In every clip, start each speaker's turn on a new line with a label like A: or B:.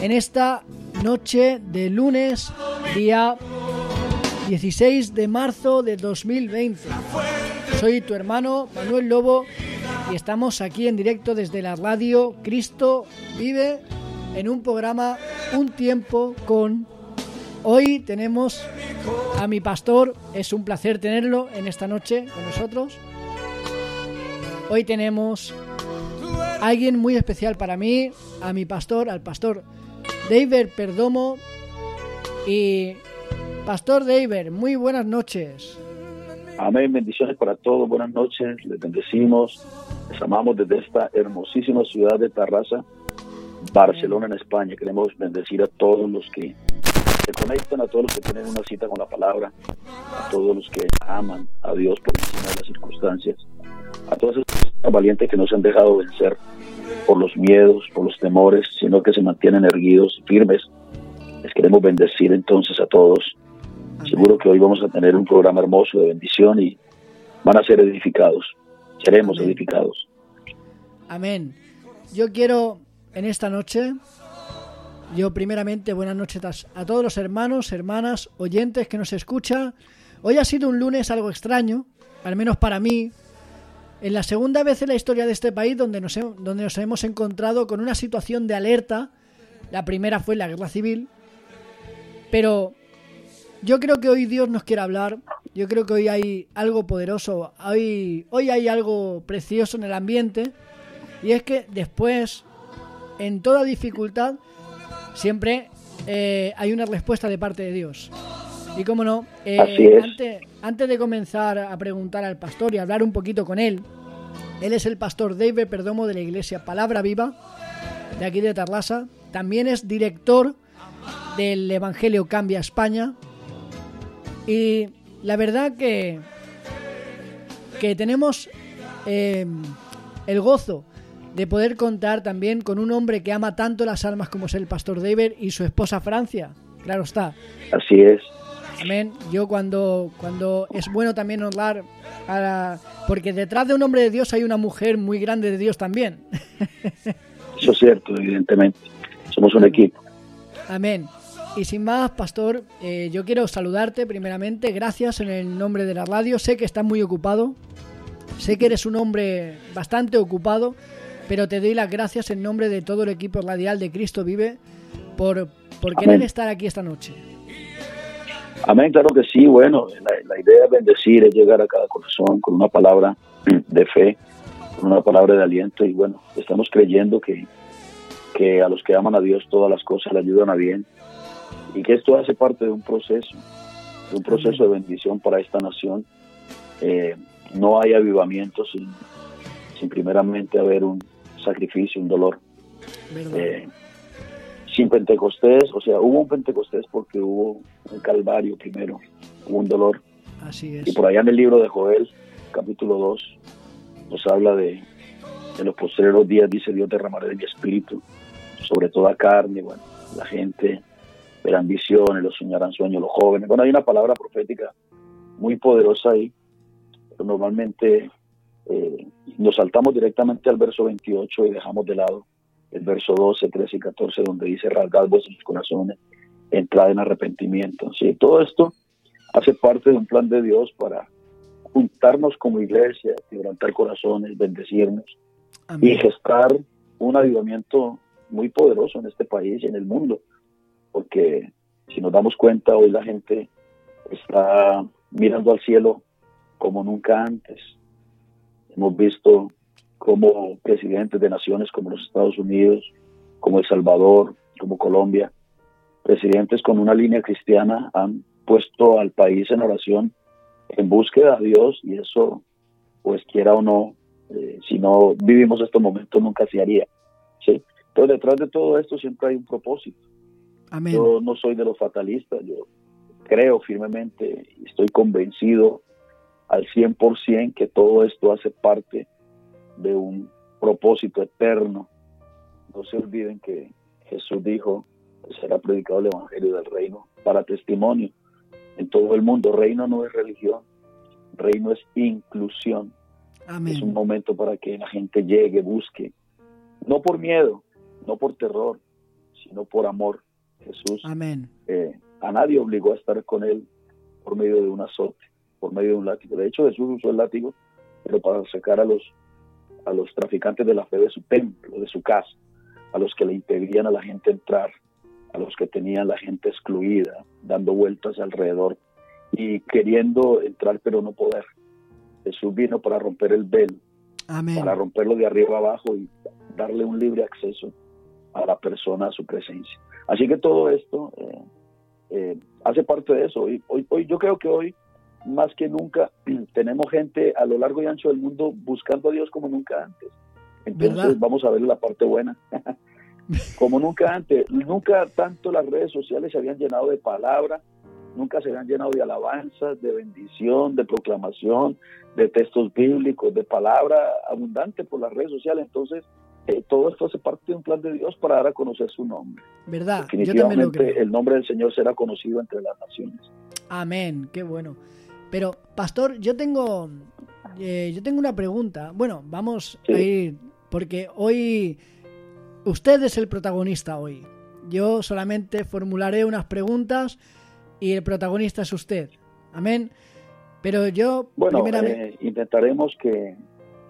A: en esta noche de lunes, día 16 de marzo de 2020. Soy tu hermano Manuel Lobo y estamos aquí en directo desde la radio Cristo Vive en un programa Un tiempo con... Hoy tenemos a mi pastor, es un placer tenerlo en esta noche con nosotros. Hoy tenemos a alguien muy especial para mí, a mi pastor, al pastor David Perdomo. Y Pastor David, muy buenas noches.
B: Amén, bendiciones para todos, buenas noches, les bendecimos, les amamos desde esta hermosísima ciudad de Tarrasa, Barcelona en España. Queremos bendecir a todos los que se conectan, a todos los que tienen una cita con la palabra, a todos los que aman a Dios por encima de las circunstancias, a todos esos valientes que no se han dejado vencer por los miedos, por los temores, sino que se mantienen erguidos y firmes. Les queremos bendecir entonces a todos. Seguro que hoy vamos a tener un programa hermoso de bendición y van a ser edificados. Seremos edificados.
A: Amén. Yo quiero en esta noche, yo primeramente buenas noches a todos los hermanos, hermanas, oyentes que nos escuchan. Hoy ha sido un lunes algo extraño, al menos para mí, en la segunda vez en la historia de este país donde nos, donde nos hemos encontrado con una situación de alerta. La primera fue la guerra civil. Pero yo creo que hoy Dios nos quiere hablar. Yo creo que hoy hay algo poderoso. Hoy, hay algo precioso en el ambiente. Y es que después, en toda dificultad, siempre eh, hay una respuesta de parte de Dios. Y cómo no, eh, antes, antes, de comenzar a preguntar al pastor y hablar un poquito con él, él es el pastor David Perdomo de la iglesia Palabra Viva, de aquí de Tarlasa. También es director del Evangelio Cambia España. Y la verdad que, que tenemos eh, el gozo de poder contar también con un hombre que ama tanto las almas como es el pastor David y su esposa Francia. Claro está.
B: Así es.
A: Amén. Yo cuando, cuando es bueno también honrar a la, porque detrás de un hombre de Dios hay una mujer muy grande de Dios también.
B: Eso es cierto, evidentemente. Somos un equipo.
A: Amén. Y sin más, pastor, eh, yo quiero saludarte primeramente. Gracias en el nombre de la radio. Sé que estás muy ocupado. Sé que eres un hombre bastante ocupado, pero te doy las gracias en nombre de todo el equipo radial de Cristo Vive por, por querer estar aquí esta noche.
B: Amén, claro que sí. Bueno, la, idea es bendecir, es llegar a cada corazón con una palabra de fe, con una palabra de aliento. Y bueno, estamos creyendo que, que a los que aman a Dios todas las cosas le ayudan a bien. Y que esto hace parte de un proceso, de un proceso de bendición para esta nación. Eh, no hay avivamiento sin, sin primeramente haber un sacrificio, un dolor. Eh, sin Pentecostés, o sea, hubo un Pentecostés porque hubo un calvario primero, hubo un dolor.
A: Así es.
B: Y por allá en el libro de Joel, capítulo 2, nos habla de, en los posteriores días, dice Dios, derramaré de mi espíritu sobre toda carne, bueno, la gente verán visiones, los soñarán sueños, los jóvenes. Bueno, hay una palabra profética muy poderosa ahí, pero normalmente eh, nos saltamos directamente al verso 28 y dejamos de lado el verso 12, 13 y 14, donde dice, rasgad vuestros corazones, entrad en arrepentimiento. ¿sí? Todo esto hace parte de un plan de Dios para juntarnos como iglesia, quebrantar corazones, bendecirnos y gestar un avivamiento muy poderoso en este país y en el mundo. Porque si nos damos cuenta, hoy la gente está mirando al cielo como nunca antes. Hemos visto como presidentes de naciones como los Estados Unidos, como El Salvador, como Colombia, presidentes con una línea cristiana han puesto al país en oración en búsqueda de Dios y eso, pues quiera o no, eh, si no vivimos estos momentos nunca se haría. ¿sí? Entonces detrás de todo esto siempre hay un propósito. Yo no soy de los fatalistas, yo creo firmemente y estoy convencido al 100% que todo esto hace parte de un propósito eterno. No se olviden que Jesús dijo que será predicado el Evangelio del Reino para testimonio en todo el mundo. Reino no es religión, reino es inclusión. Es un momento para que la gente llegue, busque, no por miedo, no por terror, sino por amor. Jesús
A: Amén.
B: eh, a nadie obligó a estar con él por medio de un azote, por medio de un látigo. De hecho, Jesús usó el látigo, pero para sacar a los, a los traficantes de la fe de su templo, de su casa, a los que le impedían a la gente entrar, a los que tenían la gente excluida, dando vueltas alrededor y queriendo entrar pero no poder. Jesús vino para romper el velo,
A: Amén.
B: para romperlo de arriba abajo y darle un libre acceso a la persona a su presencia. Así que todo esto eh, eh, hace parte de eso. Hoy, hoy, hoy, yo creo que hoy, más que nunca, tenemos gente a lo largo y ancho del mundo buscando a Dios como nunca antes. Entonces
A: ¿Verdad?
B: vamos a ver la parte buena. como nunca antes, nunca tanto las redes sociales se habían llenado de palabra, nunca se habían llenado de alabanzas, de bendición, de proclamación, de textos bíblicos, de palabra abundante por las redes sociales. Entonces, eh, todo esto hace parte de un plan de Dios para dar a conocer su nombre.
A: ¿Verdad? Yo también lo
B: Definitivamente
A: creo.
B: el nombre del Señor será conocido entre las naciones.
A: Amén, qué bueno. Pero, pastor, yo tengo, eh, yo tengo una pregunta. Bueno, vamos
B: Sí.
A: a ir, porque hoy usted es el protagonista hoy. Yo solamente formularé unas preguntas y el protagonista es usted. Amén. Pero yo,
B: Bueno,
A: primeramente,
B: eh, intentaremos que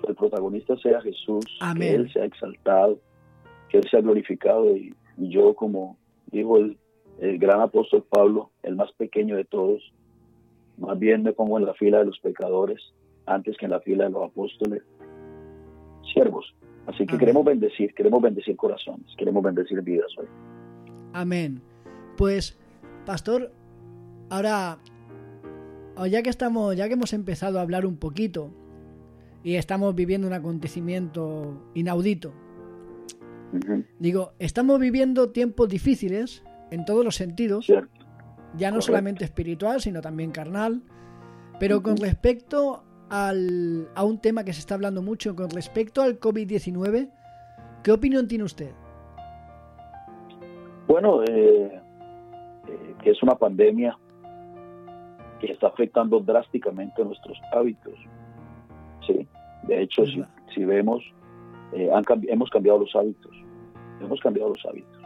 B: el protagonista sea Jesús,
A: Amén.
B: que Él sea exaltado, que Él sea glorificado y, yo, como dijo el, el gran apóstol Pablo, el más pequeño de todos, más bien me pongo en la fila de los pecadores antes que en la fila de los apóstoles, siervos. Así que
A: Amén.
B: queremos bendecir, queremos bendecir corazones, queremos bendecir vidas hoy.
A: amén. Pues, pastor, ahora, o ya que estamos, ya que hemos empezado a hablar un poquito y estamos viviendo un acontecimiento inaudito, Digo, estamos viviendo tiempos difíciles en todos los sentidos,
B: Cierto.
A: Ya no
B: correcto.
A: solamente espiritual, sino también carnal. Pero con respecto al, a un tema que se está hablando mucho, con respecto al COVID-19, ¿qué opinión tiene usted?
B: Bueno, eh, eh, que es una pandemia que está afectando drásticamente nuestros hábitos. Sí, de hecho, si, si vemos, eh, han hemos cambiado los hábitos. Hemos cambiado los hábitos.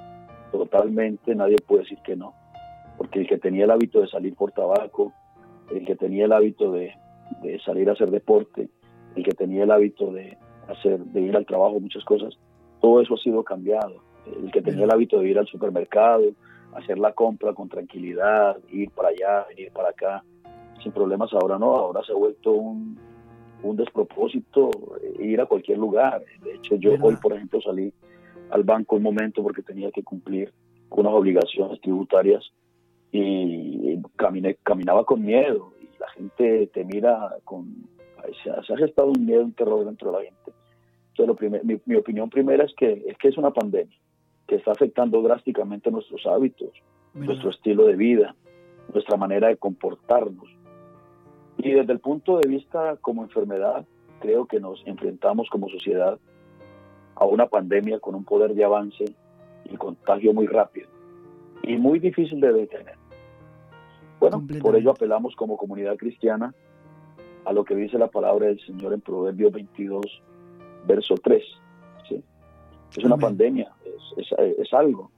B: Totalmente nadie puede decir que no. Porque el que tenía el hábito de salir por tabaco, el que tenía el hábito de, de salir a hacer deporte, el que tenía el hábito de hacer, de ir al trabajo, muchas cosas, todo eso ha sido cambiado. El que tenía el hábito de ir al supermercado, hacer la compra con tranquilidad, ir para allá, venir para acá, sin problemas, ahora no, ahora se ha vuelto un, un despropósito eh, ir a cualquier lugar. De hecho, yo
A: ¿Verdad?
B: hoy, por ejemplo, salí al banco un momento porque tenía que cumplir unas obligaciones tributarias y caminé, caminaba con miedo y la gente te mira con... Se ha, se ha gestado un miedo, un terror dentro de la gente. Entonces, lo primer- mi, mi opinión primera es que, es que es una pandemia que está afectando drásticamente nuestros hábitos,
A: ¿Verdad?
B: nuestro estilo de vida, nuestra manera de comportarnos. Y desde el punto de vista como enfermedad, creo que nos enfrentamos como sociedad a una pandemia con un poder de avance y contagio muy rápido y muy difícil de detener. Bueno, por ello apelamos como comunidad cristiana a lo que dice la palabra del Señor en Proverbios 22, verso 3. ¿sí? Es una
A: Amén.
B: pandemia, es, es- es algo,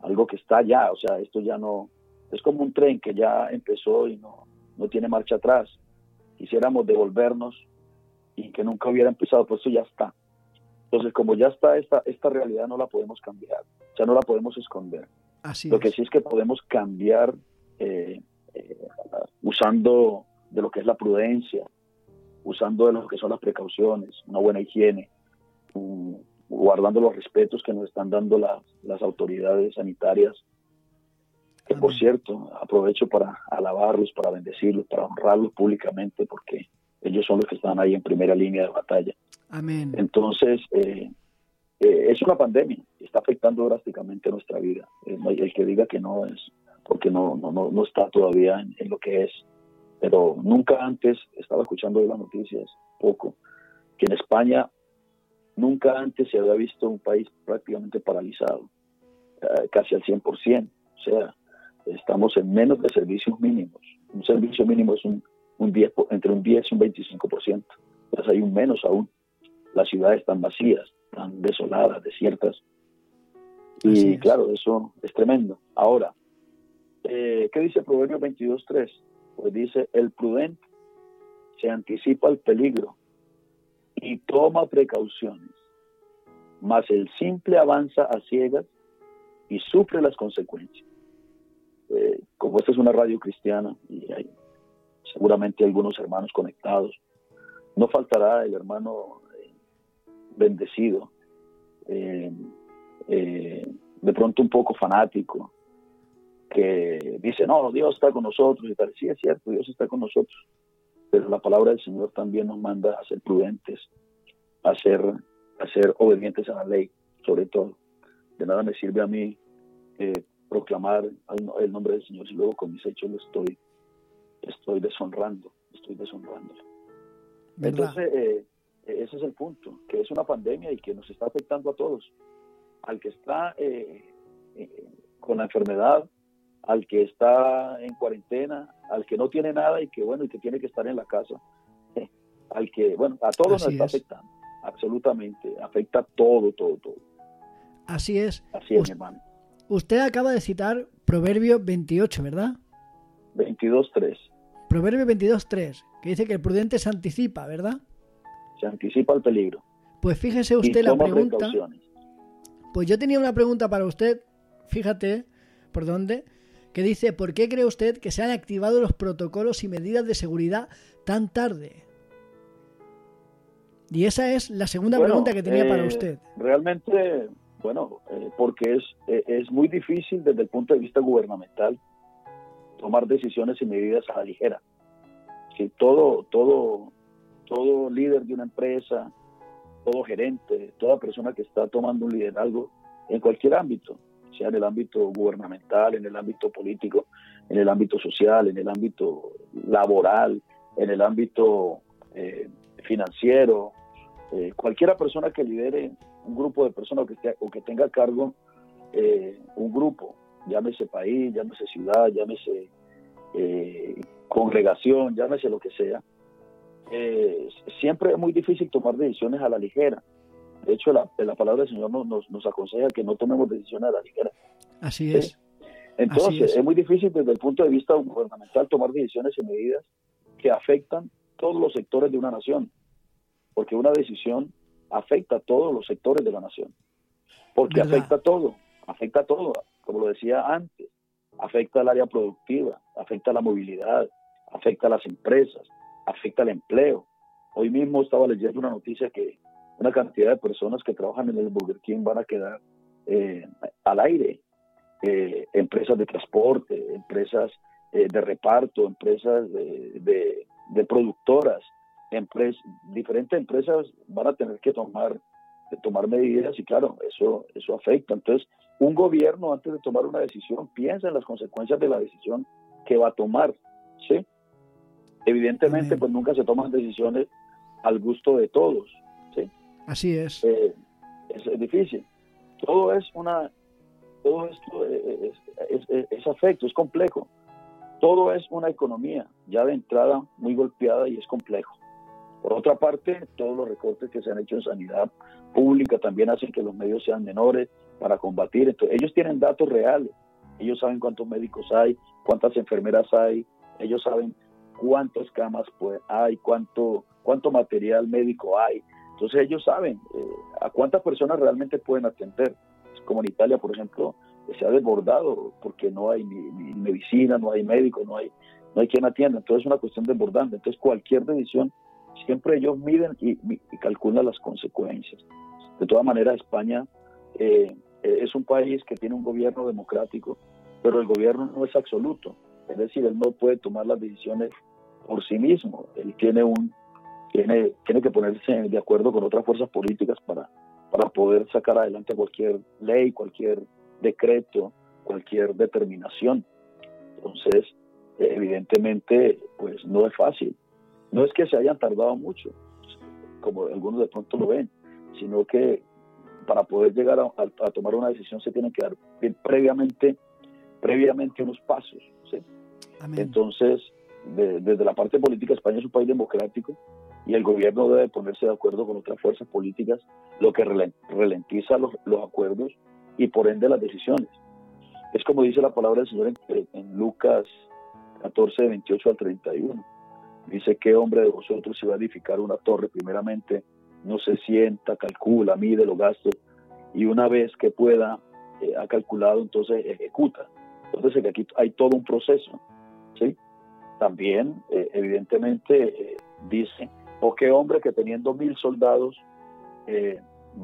B: algo que está ya, o sea, esto ya no, es como un tren que ya empezó y no, no tiene marcha atrás. Quisiéramos devolvernos y que nunca hubiera empezado, pues eso ya está. Entonces, como ya está, esta, esta realidad no la podemos cambiar, ya no la podemos esconder.
A: Así
B: Lo que
A: es.
B: sí es que podemos cambiar eh, eh, usando de lo que es la prudencia, usando de lo que son las precauciones, una buena higiene, um, guardando los respetos que nos están dando las, las autoridades sanitarias. Que por cierto, aprovecho para alabarlos, para bendecirlos, para honrarlos públicamente, porque ellos son los que están ahí en primera línea de batalla.
A: Amén.
B: Entonces, eh, eh, es una pandemia, está afectando drásticamente nuestra vida. Eh, no hay- el que diga que no es porque no, no, no, no está todavía en, en lo que es. Pero nunca antes, estaba escuchando las noticias poco, que en España nunca antes se había visto un país prácticamente paralizado, eh, casi al 100%. O sea, estamos en menos de servicios mínimos. Un servicio mínimo es un, un 10, po- entre un 10 y un 25%. Entonces hay un menos aún las ciudades están vacías, están desoladas, desiertas. Y claro, eso es tremendo. Ahora, eh, ¿qué dice Proverbios 22.3? Pues dice, el prudente se anticipa al peligro y toma precauciones, mas el simple avanza a ciegas y sufre las consecuencias. Eh, como esta es una radio cristiana y hay seguramente algunos hermanos conectados, no faltará el hermano eh, bendecido, eh, de pronto un poco fanático, que dice, no, Dios está con nosotros y tal. Sí, es cierto, Dios está con nosotros, pero la palabra del Señor también nos manda a ser prudentes, a ser, a ser obedientes a la ley, sobre todo. De nada me sirve a mí eh, proclamar el nombre del Señor si luego con mis hechos lo estoy, estoy deshonrando, estoy deshonrando. Entonces, eh, ese es el punto, que es una pandemia y que nos está afectando a todos. Al que está eh, con la enfermedad, al que está en cuarentena, al que no tiene nada y que bueno, y que tiene que estar en la casa, al que, bueno, a todos nos está afectando, absolutamente, afecta todo, todo, todo.
A: Así es.
B: Así es, hermano.
A: Usted acaba de citar Proverbio 28, ¿verdad?
B: 22.3.
A: Proverbio 22.3, que dice que el prudente se anticipa, ¿verdad?
B: Se anticipa al peligro.
A: Pues fíjese usted la pregunta. Pues yo tenía una pregunta para usted, fíjate, ¿por dónde? Que dice, ¿por qué cree usted que se han activado los protocolos y medidas de seguridad tan tarde? Y esa es la segunda pregunta que tenía para eh, usted.
B: Realmente bueno, eh, porque es, eh, es muy difícil desde el punto de vista gubernamental tomar decisiones y medidas a la ligera. Si todo, todo, todo líder de una empresa, todo gerente, toda persona que está tomando un liderazgo en cualquier ámbito, sea en el ámbito gubernamental, en el ámbito político, en el ámbito social, en el ámbito laboral, en el ámbito eh, financiero, cualquiera persona que lidere un grupo de personas que o que tenga a cargo eh, un grupo, llámese país, llámese ciudad, llámese eh, congregación, llámese lo que sea, eh, siempre es muy difícil tomar decisiones a la ligera. De hecho, la, la palabra del Señor nos, nos, aconseja que no tomemos decisiones a la ligera.
A: Así es.
B: Entonces, es. muy difícil desde el punto de vista gubernamental tomar decisiones y medidas que afectan todos los sectores de una nación, porque una decisión afecta a todos los sectores de la nación. Porque afecta a todo, afecta a todo, como lo decía antes, afecta al área productiva, afecta a la movilidad, afecta a las empresas, afecta al empleo. Hoy mismo estaba leyendo una noticia que una cantidad de personas que trabajan en el Burger King van a quedar eh, al aire. Eh, empresas de transporte, empresas eh, de reparto, empresas de, de productoras, diferentes empresas van a tener que tomar, tomar medidas y claro, eso, eso afecta. Entonces, un gobierno antes de tomar una decisión piensa en las consecuencias de la decisión que va a tomar, ¿sí? Evidentemente, pues nunca se toman decisiones al gusto de todos.
A: Así es.
B: Eh, es, difícil. Todo es una, todo esto es, es, es afecto, es complejo. Todo es una economía ya de entrada muy golpeada y es complejo. Por otra parte, todos los recortes que se han hecho en sanidad pública también hacen que los medios sean menores para combatir. Entonces, ellos tienen datos reales. Ellos saben cuántos médicos hay, cuántas enfermeras hay, ellos saben cuántas camas hay, cuánto, cuánto material médico hay. Entonces ellos saben eh, a cuántas personas realmente pueden atender. Como en Italia, por ejemplo, se ha desbordado porque no hay ni, medicina, no hay médico, no hay, no hay quien atienda. Entonces es una cuestión desbordante. Entonces cualquier decisión siempre ellos miden y, calculan las consecuencias. De todas maneras, España eh, es un país que tiene un gobierno democrático, pero el gobierno no es absoluto. Es decir, él no puede tomar las decisiones por sí mismo. Él tiene un tiene, tiene que ponerse de acuerdo con otras fuerzas políticas para, para poder sacar adelante cualquier ley, cualquier decreto, cualquier determinación. Entonces, evidentemente, pues no es fácil. No es que se hayan tardado mucho, como algunos de pronto lo ven, sino que para poder llegar a, tomar una decisión se tienen que dar previamente, previamente unos pasos. Entonces, desde la parte política, España es un país democrático y el gobierno debe ponerse de acuerdo con otras fuerzas políticas, lo que ralentiza los, los acuerdos y por ende las decisiones. Es como dice la palabra del Señor en, en Lucas 14, 28 al 31. Dice, ¿qué hombre de vosotros se va a edificar una torre? Primeramente, no se sienta, calcula, mide los gastos y una vez que pueda, eh, ha calculado, entonces ejecuta. Entonces aquí hay todo un proceso. ¿sí? También, eh, evidentemente, eh, dice, ¿o qué hombre que teniendo mil soldados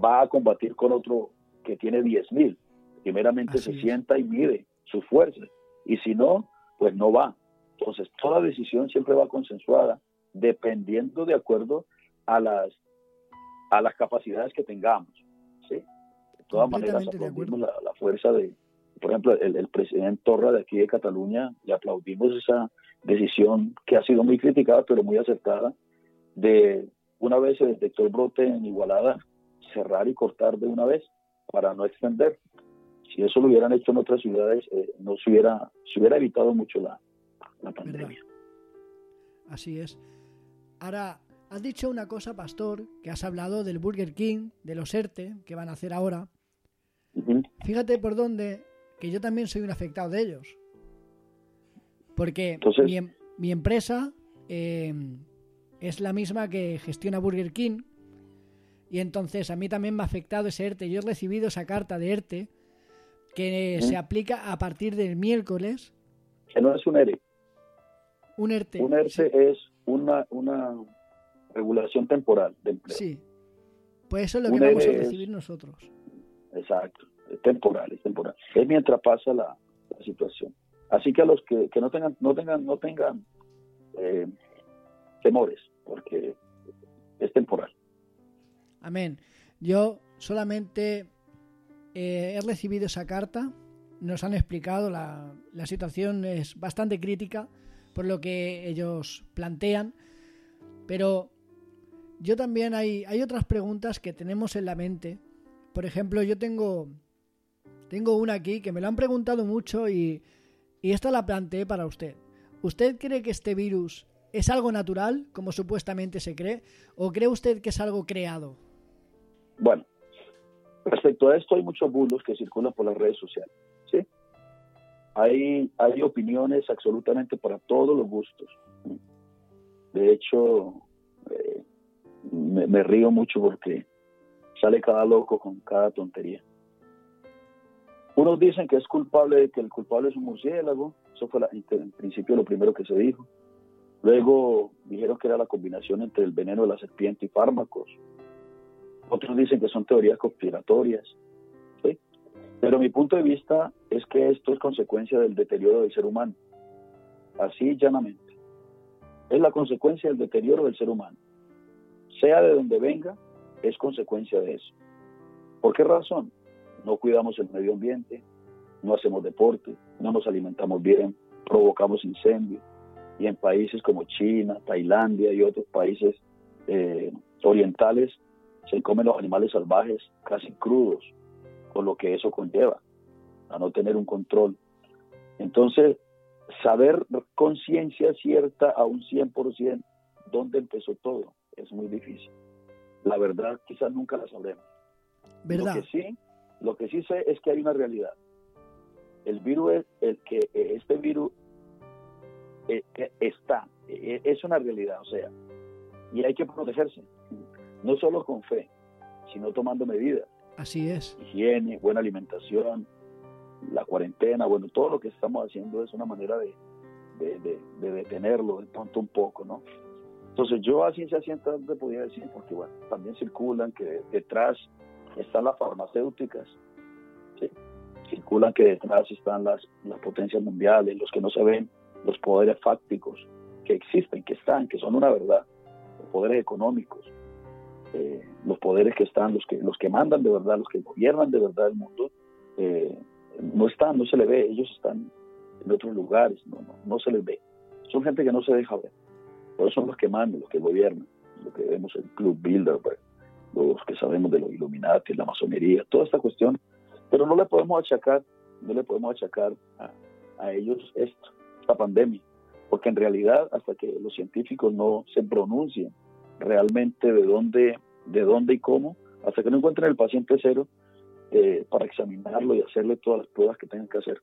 B: va a combatir con otro que tiene diez mil? Primeramente se sienta y mide sus fuerzas. Y si no, pues no va. Entonces, toda decisión siempre va consensuada dependiendo de acuerdo a las, a las capacidades que tengamos. ¿sí? De todas maneras, aplaudimos la, la, fuerza de, por ejemplo, el, presidente Torra de aquí de Cataluña, le aplaudimos esa decisión que ha sido muy criticada, pero muy acertada, de una vez se detectó el brote en Igualada, cerrar y cortar de una vez para no extender. Si eso lo hubieran hecho en otras ciudades, eh, no se hubiera, se hubiera evitado mucho la, la pandemia.
A: Así es. Ahora, has dicho una cosa, Pastor, que has hablado del Burger King, de los ERTE, que van a hacer ahora. Fíjate por dónde, que yo también soy un afectado de ellos. Porque em, mi, empresa em, es la misma que gestiona Burger King. Y entonces a mí también me ha afectado ese ERTE. Yo he recibido esa carta de ERTE que se aplica a partir del miércoles.
B: Que no es un ERTE.
A: Un ERTE.
B: Un ERTE es una, una regulación temporal de empleo.
A: Sí. Pues eso es lo que vamos a recibir nosotros.
B: Exacto. Es temporal, es temporal. Es mientras pasa la, situación. Así que a los que, no tengan, no tengan, no tengan eh, temores, porque es temporal.
A: Amén. Yo solamente eh, he recibido esa carta, nos han explicado, la, la situación es bastante crítica por lo que ellos plantean. Pero yo también hay, hay otras preguntas que tenemos en la mente. Por ejemplo, yo tengo, tengo una aquí que me la han preguntado mucho y, y esta la planteé para usted. ¿Usted cree que este virus es algo natural, como supuestamente se cree, o cree usted que es algo creado?
B: Bueno, respecto a esto hay muchos bulos que circulan por las redes sociales. ¿sí? Hay, hay opiniones absolutamente para todos los gustos. De hecho, eh, me, río mucho porque sale cada loco con cada tontería. Unos dicen que es culpable, que el culpable es un murciélago, eso fue en principio lo primero que se dijo. Luego dijeron que era la combinación entre el veneno de la serpiente y fármacos. Otros dicen que son teorías conspiratorias. Pero mi punto de vista es que esto es consecuencia del deterioro del ser humano. Así llanamente. Es la consecuencia del deterioro del ser humano. Sea de donde venga, es consecuencia de eso. ¿Por qué razón? No cuidamos el medio ambiente, no hacemos deporte, no nos alimentamos bien, provocamos incendios. Y en países como China, Tailandia y otros países eh, orientales se comen los animales salvajes casi crudos, lo que eso conlleva, a no tener un control. Entonces, saber conciencia cierta a un 100% dónde empezó todo es muy difícil. La verdad quizás nunca la sabremos.
A: ¿Verdad?
B: Lo que sí, lo que sí sé es que hay una realidad. El virus es el que este virus eh, eh, está, eh, es una realidad, o sea, y hay que protegerse, no solo con fe, sino tomando medidas.
A: Así es.
B: Higiene, buena alimentación, la cuarentena, bueno, todo lo que estamos haciendo es una manera de, de, detenerlo de pronto un poco, ¿no? Entonces yo a ciencia cierta te podía decir, porque bueno, también circulan que detrás están las farmacéuticas, ¿sí? circulan que detrás están las, las potencias mundiales, los que no se ven, los poderes fácticos que existen, que están, que son una verdad, los poderes económicos, eh, los poderes que están, los que, los que mandan de verdad, los que gobiernan de verdad el mundo, eh, no están, no se le ve, ellos están en otros lugares, no, no, no se les ve. Son gente que no se deja ver. Pero son los que mandan, los que gobiernan, lo que vemos en Club Builder, pues, los que sabemos de los Illuminati, la masonería, toda esta cuestión. Pero no le podemos achacar, no le podemos achacar a ellos esto, esta pandemia, porque en realidad hasta que los científicos no se pronuncien realmente de dónde, de dónde y cómo, hasta que no encuentren el paciente cero, eh, para examinarlo y hacerle todas las pruebas que tengan que hacer,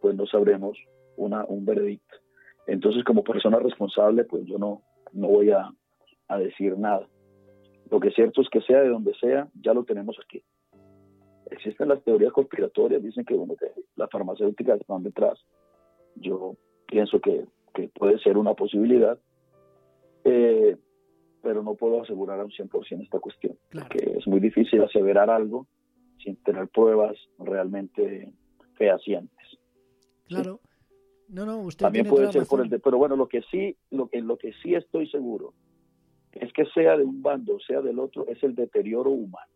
B: pues no sabremos una, un veredicto. Entonces, como persona responsable, pues yo no, no voy a, a decir nada. Lo que es cierto es que sea de donde sea, ya lo tenemos aquí. Existen las teorías conspiratorias, dicen que, bueno, que las farmacéuticas están detrás. Yo pienso que, que puede ser una posibilidad, eh, pero no puedo asegurar a un 100% esta cuestión, porque es muy difícil aseverar algo sin tener pruebas realmente fehacientes.
A: Claro. No, no, usted
B: También puede ser por el de, pero bueno, lo que sí, lo que, lo que sí estoy seguro es que sea de un bando, sea del otro, es el deterioro humano.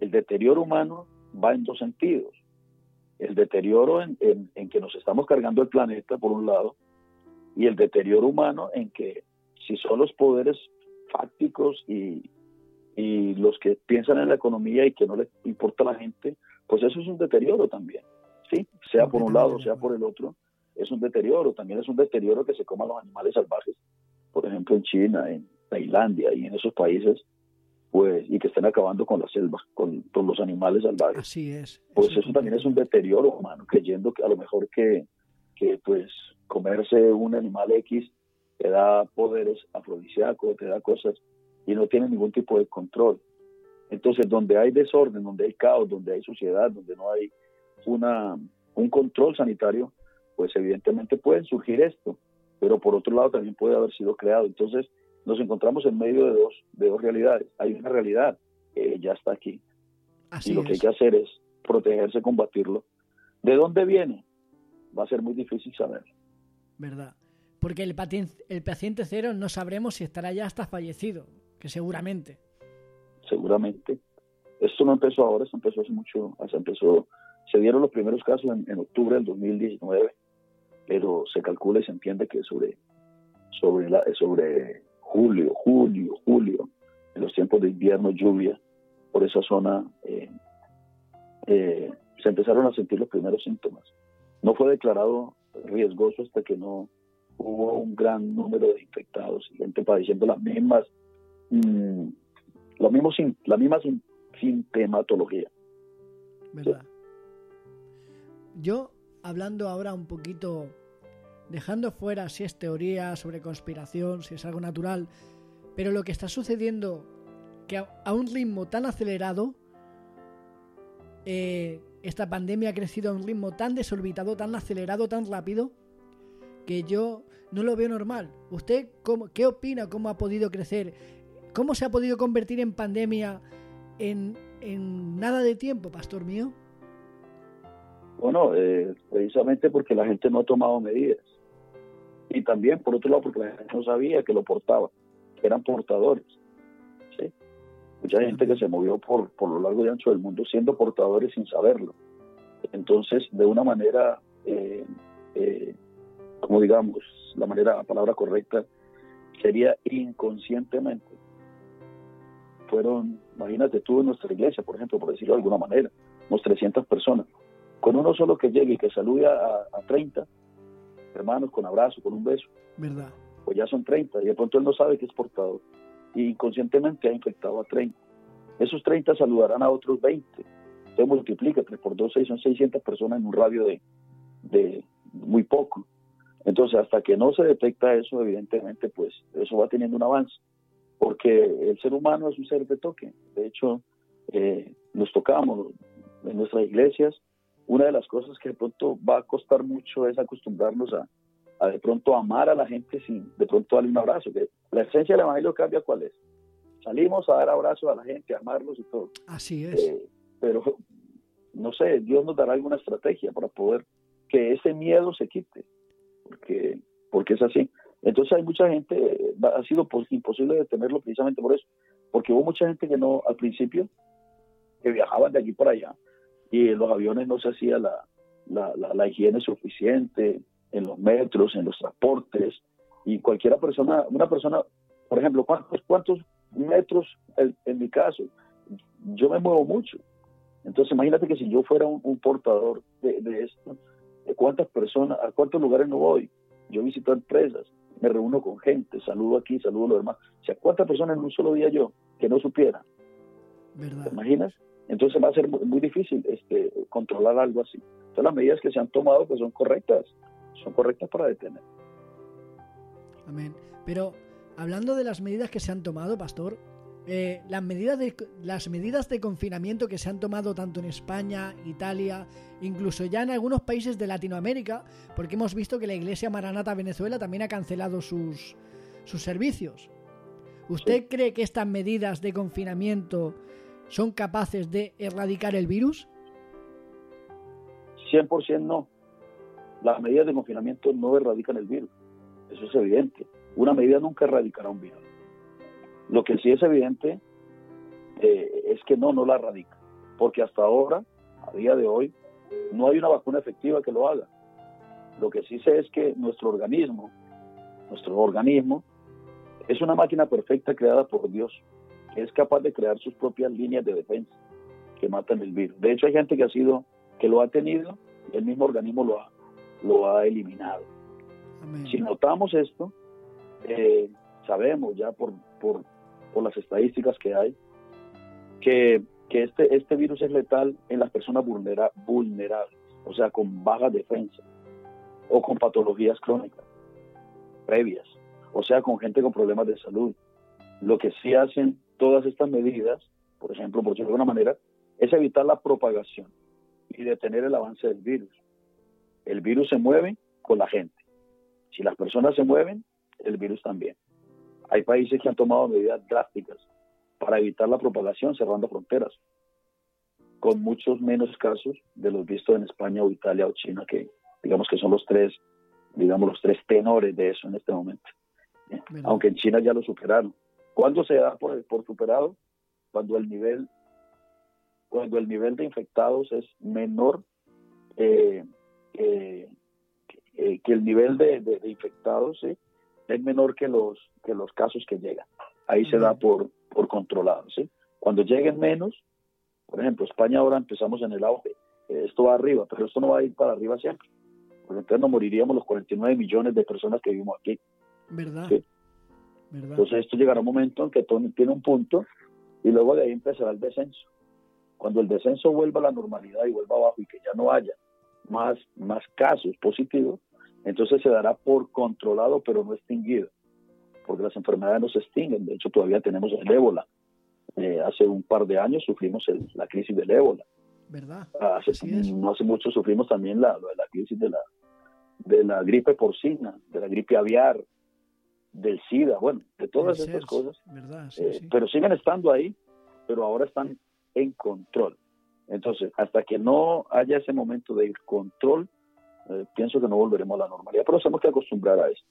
B: El deterioro humano va en dos sentidos. El deterioro en, en, que nos estamos cargando el planeta, por un lado, y el deterioro humano en que si son los poderes fácticos y, y los que piensan en la economía y que no les importa a la gente, pues eso es un deterioro también, ¿sí? Sea por un lado, sea por el otro, es un deterioro. También es un deterioro que se coman los animales salvajes, por ejemplo en China, en Tailandia y en esos países, pues, y que estén acabando con la selva, con, los animales salvajes.
A: Así es.
B: Pues eso, también es un deterioro humano, creyendo que a lo mejor que, que pues comerse un animal X te da poderes afrodisíacos, te da cosas y no tiene ningún tipo de control. Entonces, donde hay desorden, donde hay caos, donde hay suciedad, donde no hay una, un control sanitario, pues evidentemente pueden surgir esto, pero por otro lado también puede haber sido creado. Entonces, nos encontramos en medio de dos, de dos realidades. Hay una realidad que ya está aquí. y lo que hay que hacer es protegerse, combatirlo. ¿De dónde viene? Va a ser muy difícil saber.
A: ¿Verdad? Porque el, el paciente cero no sabremos si estará ya hasta fallecido, que seguramente.
B: Seguramente. Esto no empezó ahora, esto empezó hace mucho, se empezó, se dieron los primeros casos en, en octubre del 2019, pero se calcula y se entiende que sobre, sobre, la, sobre julio, julio, julio, en los tiempos de invierno, lluvia, por esa zona eh, eh, se empezaron a sentir los primeros síntomas. No fue declarado riesgoso hasta que no hubo un gran número de infectados y gente padeciendo las mismas, mm, los mismos, la misma sintomatología.
A: ¿Verdad? Yo, hablando ahora un poquito dejando fuera si es teoría sobre conspiración, si es algo natural, pero lo que está sucediendo, que a, un ritmo tan acelerado, eh, esta pandemia ha crecido a un ritmo tan desorbitado, tan acelerado, tan rápido, que yo no lo veo normal. ¿Usted cómo, qué opina? ¿Cómo ha podido crecer? ¿Cómo se ha podido convertir en pandemia en, en nada de tiempo, pastor mío?
B: Bueno, eh, precisamente porque la gente no ha tomado medidas y también, por otro lado, porque la gente no sabía que lo portaban, que eran portadores. ¿sí? Mucha gente que se movió por, por lo largo y ancho del mundo siendo portadores sin saberlo. Entonces, de una manera, eh, eh, como digamos, la manera, la palabra correcta sería inconscientemente. Fueron, imagínate tú en nuestra iglesia, por ejemplo, por decirlo de alguna manera, unos 300 personas. Con uno solo que llegue y que salude a, a 30, hermanos, con abrazo, con un beso.
A: ¿Verdad?
B: Pues ya son 30 y de pronto él no sabe que es portador y inconscientemente ha infectado a 30. Esos 30 saludarán a otros 20. Se multiplica, 3 por 2, 6, son 600 personas en un radio de, de muy poco. Entonces, hasta que no se detecta eso, evidentemente, pues eso va teniendo un avance, porque el ser humano es un ser de toque. De hecho, eh, nos tocamos en nuestras iglesias, una de las cosas que de pronto va a costar mucho es acostumbrarnos a, de pronto amar a la gente sin de pronto darle un abrazo. Que la esencia del evangelio cambia cuál es. Salimos a dar abrazos a la gente, a amarlos y todo.
A: Así es.
B: Eh, pero no sé, Dios nos dará alguna estrategia para poder que ese miedo se quite, porque, porque es así. Entonces hay mucha gente, ha sido imposible detenerlo precisamente por eso, porque hubo mucha gente que no, al principio, que viajaban de aquí por allá, y en los aviones no se hacía la, la, higiene suficiente, en los metros, en los transportes, y cualquiera persona, una persona, por ejemplo, ¿cuántos, cuántos metros en, mi caso? Yo me muevo mucho. Entonces imagínate que si yo fuera un, portador de, de, esto, de cuántas personas, a cuántos lugares no voy. Yo visito empresas, me reúno con gente, saludo aquí, saludo a los demás. O sea, ¿cuántas personas en un solo día yo que no supiera?
A: ¿Verdad?
B: ¿Te imaginas? Entonces va a ser muy, difícil este, controlar algo así. Entonces las medidas que se han tomado pues son correctas, son correctas para detener.
A: Amén. Pero hablando de las medidas que se han tomado, pastor, eh, las, medidas de, las medidas de confinamiento que se han tomado tanto en España, Italia, incluso ya en algunos países de Latinoamérica, porque hemos visto que la Iglesia Maranata Venezuela también ha cancelado sus, sus servicios. ¿Usted cree que estas medidas de confinamiento son capaces de erradicar el virus?
B: 100% no. Las medidas de confinamiento no erradican el virus. Eso es evidente. Una medida nunca erradicará un virus. Lo que sí es evidente eh, es que no, no la erradica. Porque hasta ahora, a día de hoy, no hay una vacuna efectiva que lo haga. Lo que sí sé es que nuestro organismo, nuestro organismo, es una máquina perfecta creada por Dios, es capaz de crear sus propias líneas de defensa que matan el virus. De hecho, hay gente que ha sido, que lo ha tenido, y el mismo organismo lo ha, lo ha eliminado. Si notamos esto, eh, sabemos ya por, por, por, las estadísticas que hay, que, que, este, este virus es letal en las personas vulnera, vulnerables, o sea, con baja defensa o con patologías crónicas previas o sea, con gente con problemas de salud. Lo que sí hacen todas estas medidas, por ejemplo, por decirlo de alguna manera, es evitar la propagación y detener el avance del virus. El virus se mueve con la gente. Si las personas se mueven, el virus también. Hay países que han tomado medidas drásticas para evitar la propagación cerrando fronteras, con muchos menos casos de los vistos en España o Italia o China, que digamos que son los tres, digamos los tres tenores de eso en este momento aunque en China ya lo superaron. ¿Cuándo se da por, por superado? Cuando el nivel cuando el nivel de infectados es menor eh, eh, que el nivel de, infectados es menor que los que los casos que llegan. Ahí se da por, por controlado. ¿sí? Cuando lleguen menos, por ejemplo, España ahora empezamos en el auge, esto va arriba, pero esto no va a ir para arriba siempre, porque entonces nos moriríamos los 49 millones de personas que vivimos aquí.
A: ¿Verdad?
B: Entonces esto llegará un momento en que tiene un punto y luego de ahí empezará el descenso. Cuando el descenso vuelva a la normalidad y vuelva abajo y que ya no haya más, más casos positivos, entonces se dará por controlado pero no extinguido, porque las enfermedades no se extinguen. De hecho, todavía tenemos el ébola. Eh, hace un par de años sufrimos la crisis del ébola.
A: ¿Verdad?
B: Hace, no hace mucho sufrimos también la, la crisis de la, de la gripe porcina, de la gripe aviar, del SIDA, bueno, de todas estas cosas. Eh, pero siguen estando ahí, pero ahora están en control. Entonces, hasta que no haya ese momento de control, eh, pienso que no volveremos a la normalidad, pero tenemos que acostumbrar a esto.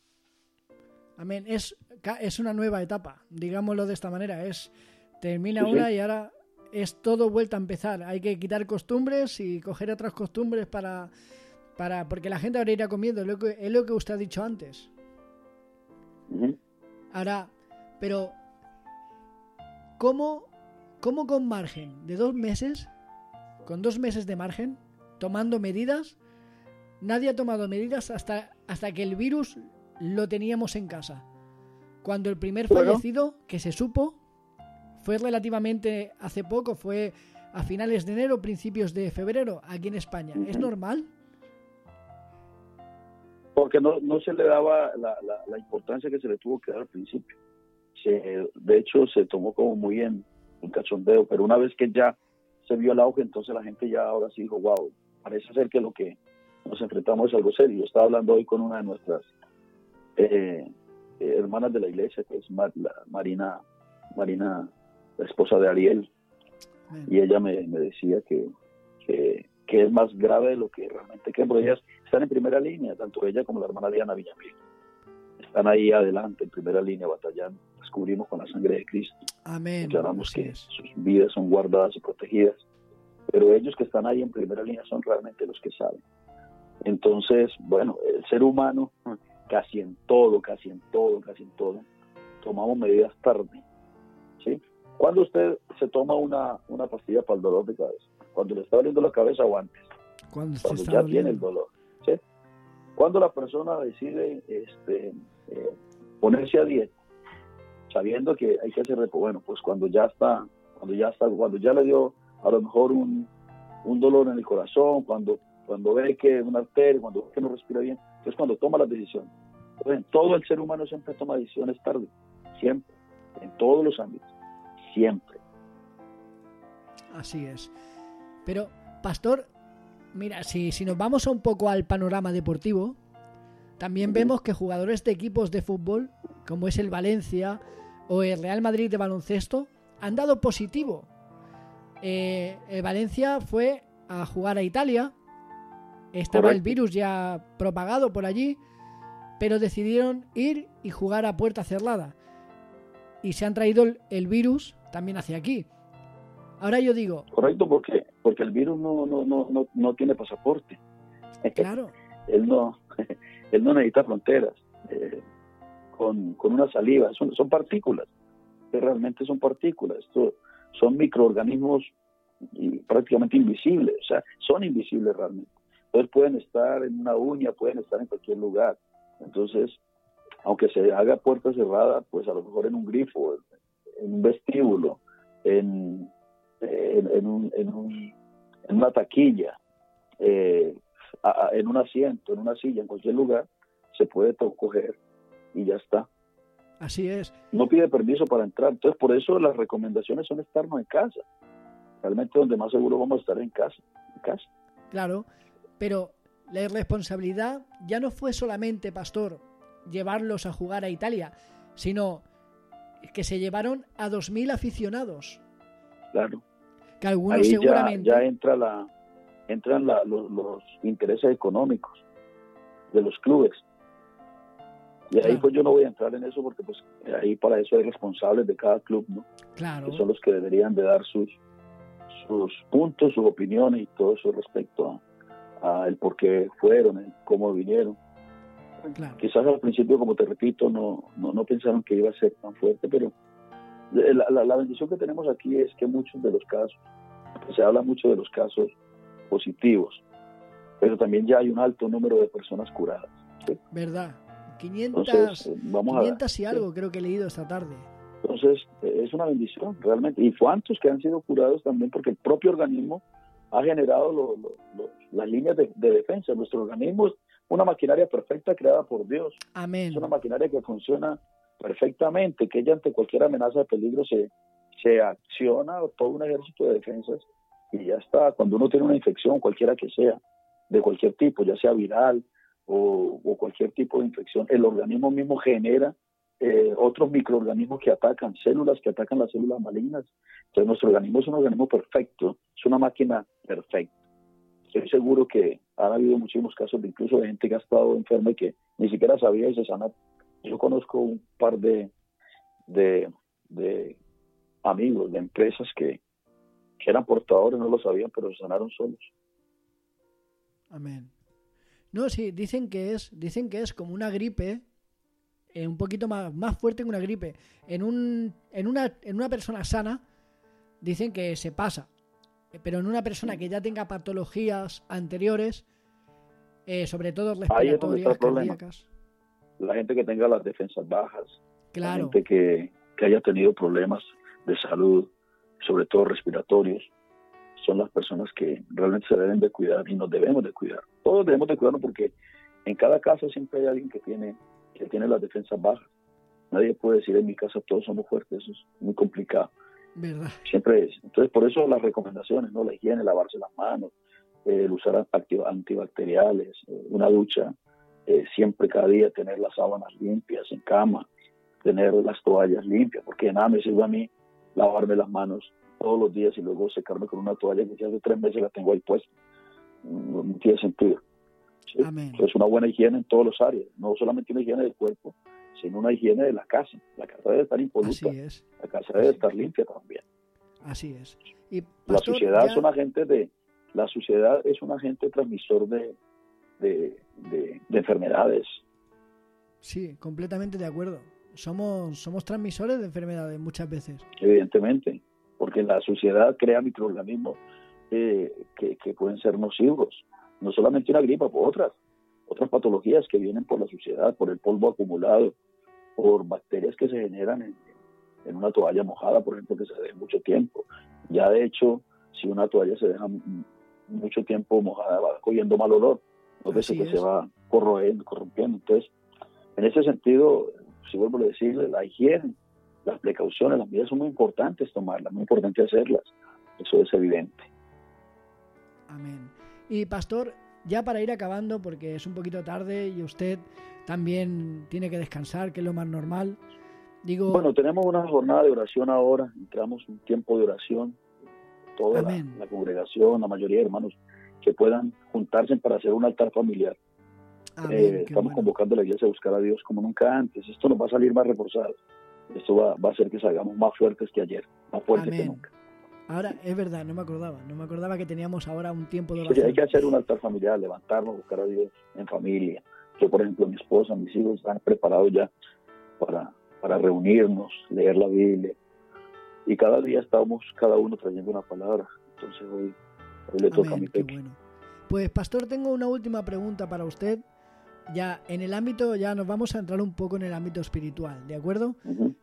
A: Amén. Es, es una nueva etapa, digámoslo de esta manera. Es termina una y ahora es todo vuelta a empezar. Hay que quitar costumbres y coger otras costumbres para, para porque la gente ahora irá comiendo. Es lo que, es lo que usted ha dicho antes. Ahora, pero ¿cómo, ¿cómo con margen de dos meses, con dos meses de margen, tomando medidas? Nadie ha tomado medidas hasta, hasta que el virus lo teníamos en casa. Cuando el primer fallecido que se supo fue relativamente hace poco, fue a finales de enero, principios de febrero, aquí en España. ¿Es normal?
B: Porque no, no se le daba la, la, importancia que se le tuvo que dar al principio. Se, de hecho, se tomó como muy en, un cachondeo, pero una vez que ya se vio el auge, entonces la gente ya ahora sí dijo, wow, parece ser que lo que nos enfrentamos es algo serio. Yo estaba hablando hoy con una de nuestras eh, eh, hermanas de la iglesia, que es Marina, Marina, la esposa de Ariel, y ella me, me decía que, que que es más grave de lo que realmente que ellas están en primera línea, tanto ella como la hermana Diana Villamil. Están ahí adelante, en primera línea, batallando. Descubrimos con la sangre de Cristo.
A: Amén.
B: Declaramos que sus vidas son guardadas y protegidas. Pero ellos que están ahí en primera línea son realmente los que saben. Entonces, bueno, el ser humano, casi en todo, casi en todo, casi en todo, tomamos medidas tarde. ¿sí? Cuando usted se toma una, una pastilla para el dolor de cabeza, cuando le está doliendo la cabeza o antes,
A: cuando,
B: ya tiene el dolor. Cuando la persona decide este, eh, ponerse a dieta, sabiendo que hay que hacer bueno, pues cuando ya está, cuando ya está, cuando ya le dio a lo mejor un, dolor en el corazón, cuando, cuando ve que una arteria, cuando ve que no respira bien, es cuando toma las decisiones. Entonces, todo el ser humano siempre toma decisiones tarde, siempre, en todos los ámbitos, siempre.
A: Así es. Pero, pastor, mira, si, si nos vamos un poco al panorama deportivo, también vemos que jugadores de equipos de fútbol, como es el Valencia o el Real Madrid de baloncesto, han dado positivo. Eh, el Valencia fue a jugar a Italia, estaba el virus ya propagado por allí, pero decidieron ir y jugar a puerta cerrada. Y se han traído el, virus también hacia aquí. Ahora yo digo...
B: Correcto, porque, porque el virus no, no, no, no, tiene pasaporte.
A: Claro.
B: él, no, él no necesita fronteras. Eh, con, con, una saliva, son, son partículas, realmente son partículas. Esto son microorganismos prácticamente invisibles, o sea, son invisibles realmente. Entonces pueden estar en una uña, pueden estar en cualquier lugar. Entonces, aunque se haga puerta cerrada, pues a lo mejor en un grifo, en un vestíbulo, en, en, un, en, una taquilla, eh, en un asiento, en una silla, en cualquier lugar, se puede coger y ya está.
A: Así es.
B: No pide permiso para entrar. Entonces, por eso las recomendaciones son estarnos en casa. Realmente donde más seguro vamos a estar en casa. En casa.
A: Claro, pero la irresponsabilidad ya no fue solamente, pastor, llevarlos a jugar a Italia, sino que se llevaron a 2.000 aficionados.
B: Claro.
A: Que algunos seguramente...
B: Ya, entra la, entran los, intereses económicos de los clubes. Y ahí pues yo no voy a entrar en eso porque pues ahí para eso hay responsables de cada club, ¿no?
A: Claro.
B: Que son los que deberían de dar sus, sus puntos, sus opiniones y todo eso respecto a, el por qué fueron, el cómo vinieron. Quizás al principio, como te repito, no, no, pensaron que iba a ser tan fuerte, pero la, la, bendición que tenemos aquí es que muchos de los casos, se habla mucho de los casos positivos, pero también ya hay un alto número de personas curadas.
A: ¿Verdad? 500, vamos 500 y algo creo que he leído esta tarde.
B: Entonces, es una bendición realmente. Y cuántos que han sido curados también porque el propio organismo ha generado las líneas de, defensa. Nuestro organismo es una maquinaria perfecta creada por Dios.
A: Amén.
B: Es una maquinaria que funciona perfectamente, que ella ante cualquier amenaza de peligro se, se acciona todo un ejército de defensas y ya está. Cuando uno tiene una infección, cualquiera que sea, de cualquier tipo, ya sea viral o, o cualquier tipo de infección, el organismo mismo genera eh, otros microorganismos que atacan, células que atacan las células malignas. Entonces nuestro organismo es un organismo perfecto, es una máquina perfecta. Estoy seguro que han habido muchísimos casos de incluso de gente que ha estado enferma y que ni siquiera sabía y se sana. Yo conozco un par de, de, amigos, de empresas que, que eran portadores, no lo sabían, pero se sanaron solos.
A: Amén. No, sí, dicen que es, dicen que es como una gripe eh, un poquito más, más fuerte que una gripe. En, un, en, una, en una persona sana dicen que se pasa, eh, pero en una persona que ya tenga patologías anteriores, eh, sobre todo respiratorias, cardíacas.
B: La gente que tenga las defensas bajas,
A: claro.
B: la gente que, que haya tenido problemas de salud, sobre todo respiratorios, son las personas que realmente se deben de cuidar y nos debemos de cuidar. Todos debemos de cuidarnos porque en cada casa siempre hay alguien que tiene que tiene las defensas bajas. Nadie puede decir en mi casa todos somos fuertes, eso es muy complicado.
A: ¿Verdad?
B: Siempre es. Entonces, por eso las recomendaciones, ¿no? La higiene, lavarse las manos, el usar antibacteriales, una ducha, eh, siempre cada día tener las sábanas limpias en cama, tener las toallas limpias, porque nada me sirve a mí lavarme las manos todos los días y luego secarme con una toalla que ya hace tres meses la tengo ahí puesta. No, tiene sentido. Es una buena higiene en todas las áreas, no solamente una higiene del cuerpo, sino una higiene de la casa. La casa debe estar impoluta, la casa debe estar limpia también.
A: Así es.
B: Y, la suciedad es un agente de la suciedad es un agente transmisor de, de, de, enfermedades.
A: Sí, completamente de acuerdo. Somos, somos transmisores de enfermedades muchas veces.
B: Evidentemente, porque la suciedad crea microorganismos eh, que, que, pueden ser nocivos no solamente una gripa, por otras, otras patologías que vienen por la suciedad, por el polvo acumulado, por bacterias que se generan en, una toalla mojada, por ejemplo, que se dé mucho tiempo. Ya de hecho si una toalla se deja mucho tiempo mojada va cogiendo mal olor, entonces que se va corroyendo, corrompiendo. Entonces, en ese sentido, si vuelvo a decirle, la higiene, las precauciones, las medidas son muy importantes tomarlas, muy importante hacerlas. Eso es evidente.
A: Amén. Y pastor, ya para ir acabando, porque es un poquito tarde y usted también tiene que descansar, que es lo más normal. Digo,
B: bueno, tenemos una jornada de oración ahora, entramos un tiempo de oración, toda la, congregación, la mayoría de hermanos que puedan juntarse para hacer un altar familiar. Eh, estamos convocando a la iglesia a buscar a Dios como nunca antes. Esto nos va a salir más reforzado. Esto va, va a hacer que salgamos más fuertes que ayer, más fuertes que nunca.
A: Ahora, es verdad, no me acordaba. No me acordaba que teníamos ahora un tiempo de oración.
B: hay que hacer un altar familiar, levantarnos, buscar a Dios en familia. Yo, por ejemplo, mi esposa, mis hijos están preparados ya para, para reunirnos, leer la Biblia. Y cada día estamos cada uno trayendo una palabra. Entonces hoy, le toca a mi peque.
A: Pues, pastor, tengo una última pregunta para usted. Ya en el ámbito, ya nos vamos a entrar un poco en el ámbito espiritual, ¿de acuerdo?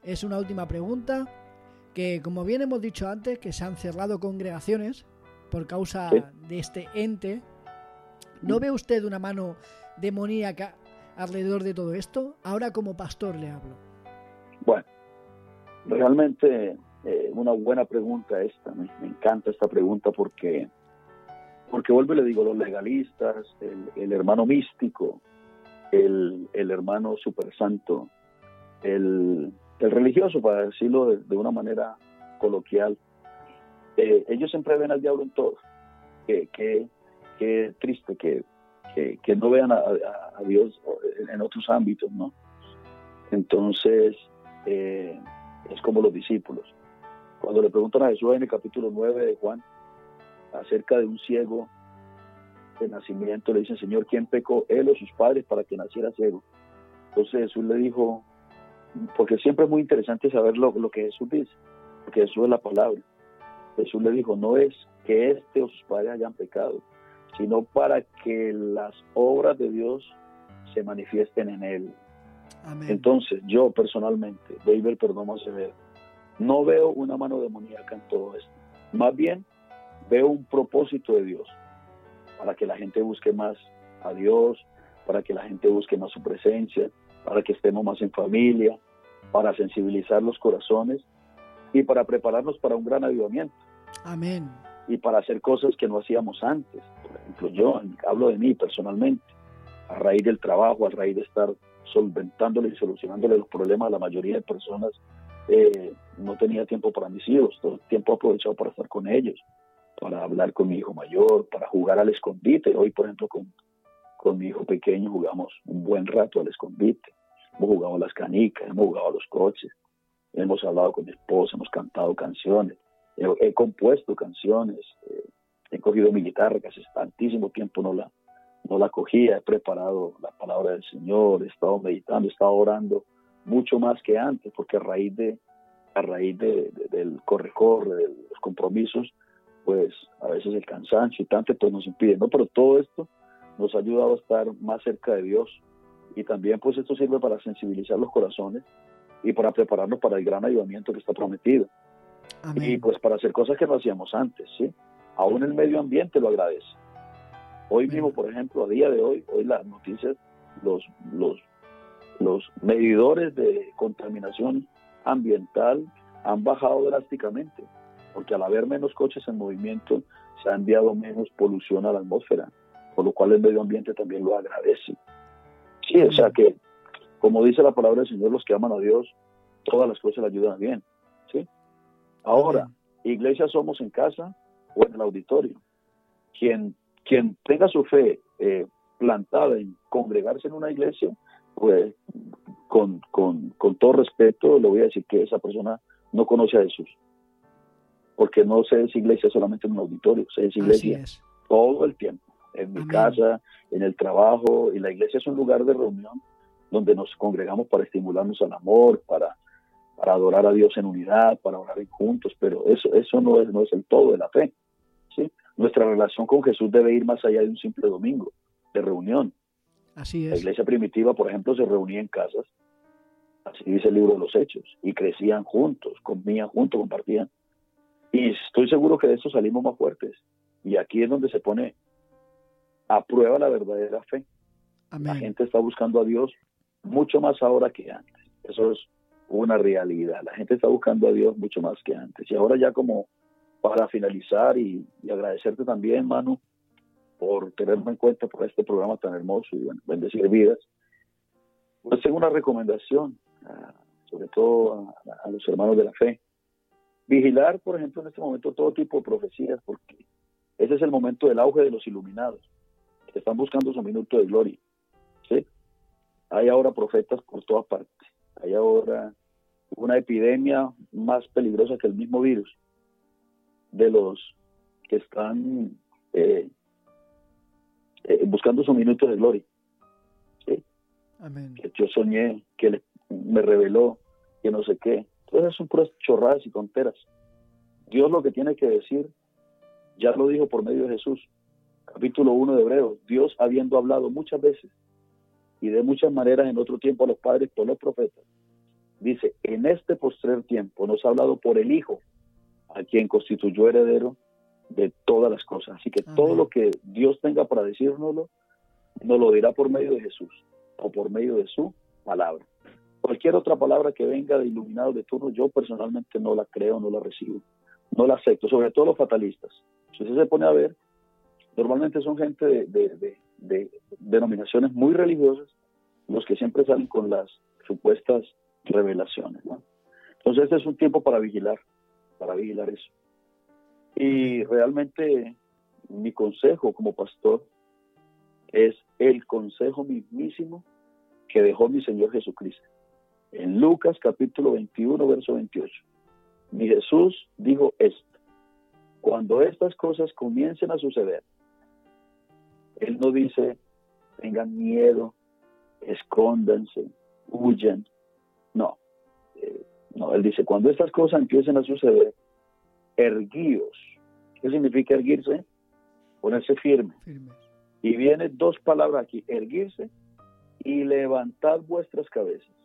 A: Es una última pregunta que como bien hemos dicho antes, que se han cerrado congregaciones por causa de este ente, ¿no ve usted una mano demoníaca alrededor de todo esto? Ahora como pastor le hablo.
B: Bueno, realmente eh, una buena pregunta esta, me, encanta esta pregunta porque, porque vuelvo y le digo, los legalistas, el, hermano místico, el, el hermano super santo, el, el religioso, para decirlo de, una manera coloquial, eh, ellos siempre ven al diablo en todo. Qué triste que, que, no vean a, Dios en, otros ámbitos, ¿no? Entonces, eh, es como los discípulos. Cuando le preguntan a Jesús en el capítulo 9 de Juan acerca de un ciego de nacimiento, le dicen, Señor, ¿quién pecó? Él o sus padres para que naciera ciego. Entonces Jesús le dijo, porque siempre es muy interesante saber lo, que Jesús dice, porque Jesús es la palabra. Jesús le dijo, no es que este o sus padres hayan pecado, sino para que las obras de Dios se manifiesten en él. Entonces, yo personalmente, David Perdomo Acevedo, no veo una mano demoníaca en todo esto. Más bien, veo un propósito de Dios para que la gente busque más a Dios, para que la gente busque más su presencia, para que estemos más en familia, para sensibilizar los corazones y para prepararnos para un gran avivamiento.
A: Amén.
B: Y para hacer cosas que no hacíamos antes. Por ejemplo, yo hablo de mí personalmente, a raíz del trabajo, a raíz de estar solventándole y solucionándole los problemas a la mayoría de personas, eh, no tenía tiempo para mis hijos, todo el tiempo aprovechado para estar con ellos, para hablar con mi hijo mayor, para jugar al escondite. Hoy, por ejemplo, con, con mi hijo pequeño jugamos un buen rato al escondite. Hemos jugado a las canicas, hemos jugado a los coches, hemos hablado con mi esposa, hemos cantado canciones, he, compuesto canciones, eh, he cogido mi guitarra que hace tantísimo tiempo no la, no la cogía, he preparado la palabra del Señor, he estado meditando, he estado orando mucho más que antes, porque a raíz de a raíz de, del corre-corre, de los compromisos, pues a veces el cansancio y tanto pues nos impide, ¿no? Pero todo esto nos ha ayudado a estar más cerca de Dios y también pues esto sirve para sensibilizar los corazones y para prepararnos para el gran ayudamiento que está prometido. Y pues para hacer cosas que no hacíamos antes, ¿sí? Aún el medio ambiente lo agradece. Hoy mismo, por ejemplo, a día de hoy, hoy las noticias, los, los, los medidores de contaminación ambiental han bajado drásticamente, porque al haber menos coches en movimiento, se ha enviado menos polución a la atmósfera por lo cual el medio ambiente también lo agradece. Sí, o sea que, como dice la palabra del Señor, los que aman a Dios, todas las cosas le ayudan bien. ¿sí? Ahora, iglesia somos en casa o en el auditorio. Quien, quien tenga su fe eh, plantada en congregarse en una iglesia, pues con, con, con todo respeto le voy a decir que esa persona no conoce a Jesús. Porque no se es iglesia solamente en un auditorio, se es iglesia todo el tiempo en mi casa, en el trabajo, y la iglesia es un lugar de reunión donde nos congregamos para estimularnos al amor, para, para adorar a Dios en unidad, para orar juntos, pero eso, eso no, es, no es el todo de la fe. ¿sí? Nuestra relación con Jesús debe ir más allá de un simple domingo de reunión.
A: Así es.
B: La iglesia primitiva, por ejemplo, se reunía en casas, así dice el libro de los Hechos, y crecían juntos, comían juntos, compartían. Y estoy seguro que de eso salimos más fuertes. Y aquí es donde se pone a prueba la verdadera fe. La gente está buscando a Dios mucho más ahora que antes. Eso es una realidad. La gente está buscando a Dios mucho más que antes. Y ahora ya como para finalizar y, agradecerte también, Manu, por tenerme en cuenta por este programa tan hermoso y bendecir vidas. Pues tengo una recomendación, ah, sobre todo a, los hermanos de la fe. Vigilar, por ejemplo, en este momento todo tipo de profecías, porque ese es el momento del auge de los iluminados, que están buscando su minuto de gloria. ¿sí? Hay ahora profetas por toda parte. Hay ahora una epidemia más peligrosa que el mismo virus de los que están eh, eh, buscando su minuto de gloria. Que yo soñé, que me reveló, que no sé qué. Esas son puras chorradas y tonteras. Dios lo que tiene que decir, ya lo dijo por medio de Jesús. Capítulo 1 de Hebreos. Dios habiendo hablado muchas veces y de muchas maneras en otro tiempo a los padres por los profetas. Dice, en este postrer tiempo nos ha hablado por el Hijo, a quien constituyó heredero de todas las cosas. Así que todo lo que Dios tenga para decírnoslo, nos lo dirá por medio de Jesús o por medio de su palabra. Cualquier otra palabra que venga de iluminado de turno, yo personalmente no la creo, no la recibo, no la acepto, sobre todo los fatalistas. Si se pone a ver, normalmente son gente de denominaciones muy religiosas los que siempre salen con las supuestas revelaciones. Entonces este es un tiempo para vigilar, para vigilar eso. Y realmente mi consejo como pastor es el consejo mismísimo que dejó mi Señor Jesucristo. En Lucas capítulo 21, verso 28. Mi Jesús dijo esto. Cuando estas cosas comiencen a suceder, Él no dice, tengan miedo, escóndanse, huyan. No, eh, no, Él dice, cuando estas cosas empiecen a suceder, erguíos. ¿Qué significa erguirse? Ponerse firme. Y vienen dos palabras aquí, erguirse y levantad vuestras cabezas.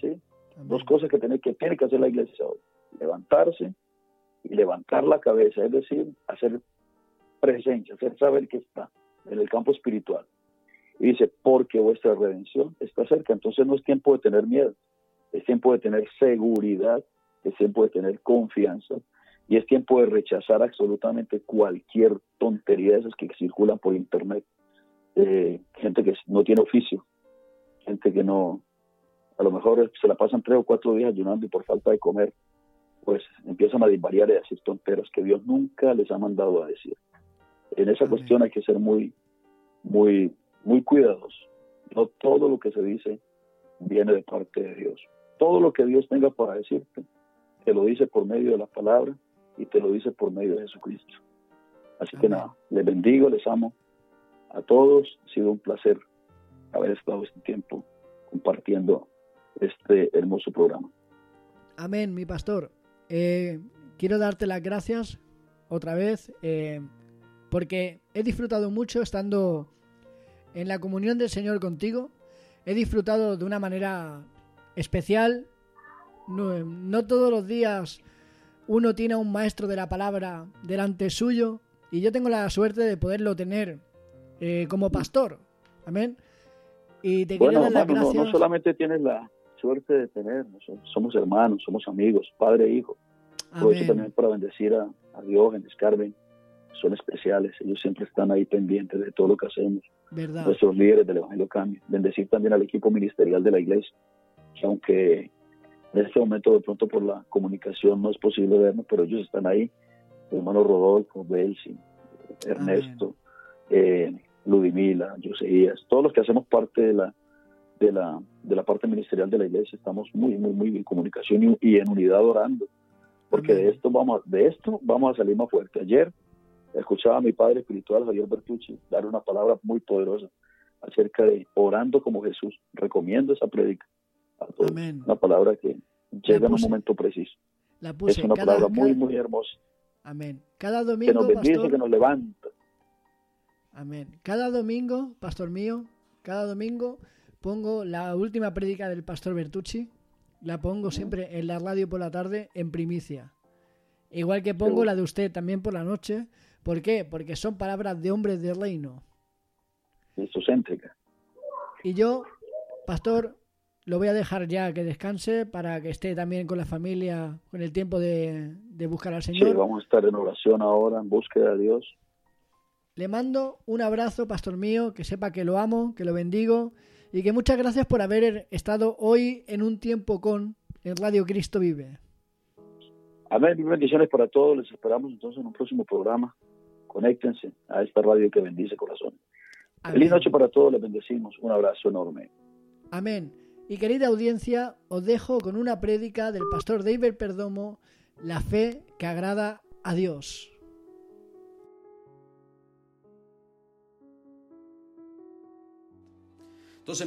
B: ¿Sí? Dos cosas que tiene, que tiene que hacer la iglesia hoy. Levantarse y levantar la cabeza, es decir, hacer presencia, hacer saber que está en el campo espiritual. Y dice, porque vuestra redención está cerca. Entonces no es tiempo de tener miedo, es tiempo de tener seguridad, es tiempo de tener confianza y es tiempo de rechazar absolutamente cualquier tontería de esas que circulan por internet. Eh, gente que no tiene oficio, gente que no, a lo mejor se la pasan tres o cuatro días ayunando y por falta de comer, pues empiezan a disvariar y a decir tonteras que Dios nunca les ha mandado a decir. En esa cuestión hay que ser muy, muy, muy cuidadosos. No todo lo que se dice viene de parte de Dios. Todo lo que Dios tenga para decirte, te lo dice por medio de la palabra y te lo dice por medio de Jesucristo. Así que nada, les bendigo, les amo a todos. Ha sido un placer haber estado este tiempo compartiendo este hermoso programa.
A: Amén, mi pastor. Eh, quiero darte las gracias otra vez eh, porque he disfrutado mucho estando en la comunión del Señor contigo. He disfrutado de una manera especial. No, todos los días uno tiene a un maestro de la palabra delante suyo y yo tengo la suerte de poderlo tener eh, como pastor. Amén.
B: Y te quiero dar las gracias. No, solamente tienes la suerte de tener, somos hermanos, somos amigos, padre e hijo. Aprovecho también para bendecir a, a Dios, en Carmen, son especiales, ellos siempre están ahí pendientes de todo lo que hacemos. Nuestros líderes del Evangelio Cambio. Bendecir también al equipo ministerial de la iglesia, que aunque en este momento de pronto por la comunicación no es posible vernos, pero ellos están ahí. hermano Rodolfo, Belsi, Ernesto, eh, Ludimila, Joseías, todos los que hacemos parte de la, de la, de la parte ministerial de la iglesia, estamos muy, muy, muy en comunicación y, en unidad orando, porque de esto vamos, de esto vamos a salir más fuerte. Ayer escuchaba a mi padre espiritual, Javier Bertucci, dar una palabra muy poderosa acerca de orando como Jesús. Recomiendo esa prédica a todos. Una palabra que llega en un momento preciso. La es una palabra muy, muy hermosa.
A: Amén. Cada domingo.
B: Que nos bendice, que nos levanta.
A: Amén. Cada domingo, pastor mío, cada domingo pongo la última prédica del pastor Bertucci. La pongo siempre en la radio por la tarde en primicia. Igual que pongo la de usted también por la noche. ¿Por qué? Porque son palabras de hombres de reino. Y yo, pastor, lo voy a dejar ya que descanse para que esté también con la familia, con el tiempo de, de buscar al Señor.
B: Sí, vamos a estar en oración ahora, en búsqueda de Dios.
A: Le mando un abrazo, pastor mío, que sepa que lo amo, que lo bendigo y que muchas gracias por haber estado hoy en un tiempo con el Radio Cristo Vive.
B: Amén, bendiciones para todos. Les esperamos entonces en un próximo programa. Conéctense a esta radio que bendice corazón. Feliz noche para todos, les bendecimos. Un abrazo enorme.
A: Amén. Y querida audiencia, os dejo con una prédica del pastor David Perdomo, La fe que agrada a Dios.
C: Entonces,